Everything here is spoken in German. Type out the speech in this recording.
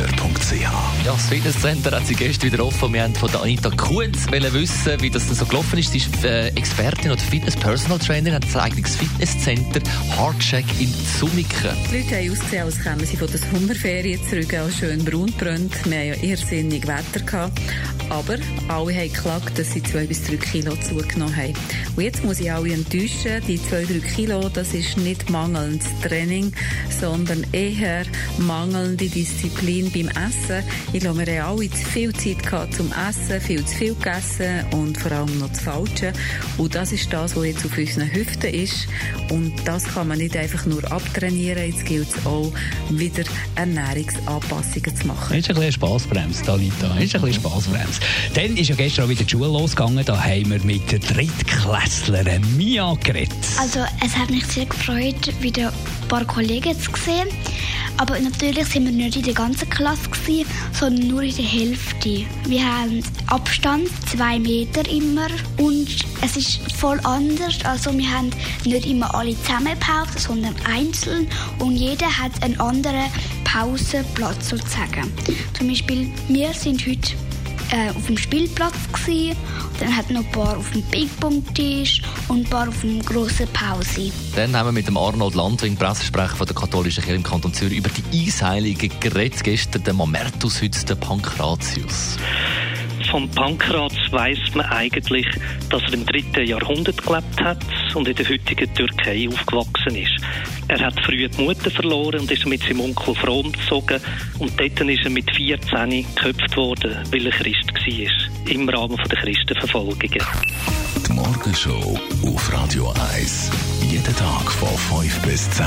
AlexanderKeller.ch Ja, das Fitnesscenter hat sie gestern wieder offen. Wir haben von der Anita Kunz wissen, wie das so gelaufen ist. Sie ist äh, Expertin oder Fitness-Personal Trainer, hat ein eigenes Fitnesscenter, Hardcheck in Zuniken. Die Leute haben ausgesehen, als kämen sie von der Sommerferien zurück, als schön braun brennt. Wir hatten ja irrsinnig Wetter. Gehabt. Aber alle haben geklagt, dass sie zwei bis drei Kilo zugenommen haben. Und jetzt muss ich alle enttäuschen. Die zwei, drei Kilo, das ist nicht mangelndes Training, sondern eher mangelnde Disziplin beim Essen. Ich glaube, wir haben alle zu viel Zeit gehabt zum Essen, viel zu viel gegessen und vor allem noch das Falsche. Und das ist das, was jetzt auf unseren Hüften ist. Und das kann man nicht einfach nur abtrainieren. Jetzt gilt es auch, wieder Ernährungsanpassungen zu machen. Ist ein bisschen Spassbremse, Anita. Ist ein bisschen Spassbremse. Dann ist ja gestern auch wieder die Schule losgegangen. Da haben wir mit der Drittklässlerin Mia geredet. Also es hat mich sehr gefreut, wieder ein paar Kollegen zu sehen. Aber natürlich sind wir nicht in der ganzen Klasse, gewesen, sondern nur in der Hälfte. Wir haben Abstand, zwei Meter immer. Und es ist voll anders. Also wir haben nicht immer alle zusammen sondern einzeln. Und jeder hat einen anderen Pausenplatz sozusagen. Zum Beispiel, wir sind heute äh, auf dem Spielplatz gewesen. Dann hat noch ein paar auf dem Ping-Pong-Tisch und ein paar auf dem grossen Pause. Dann haben wir mit dem Arnold Landwing, Pressesprecher von der katholischen Kirche im Kanton Zürich, über die Einseiligen geredet. Gestern der Mamertus, heute der Pankratius. Von Pankraz weiß man eigentlich, dass er im dritten Jahrhundert gelebt hat und in der heutigen Türkei aufgewachsen ist. Er hat früh die Mutter verloren und ist mit seinem Onkel auf Rom gezogen. Und dort ist er mit 14 geköpft worden, weil er Christ war. Im Rahmen der Christenverfolgungen. Die Morgenshow auf Radio 1. Jeden Tag von 5 bis 10.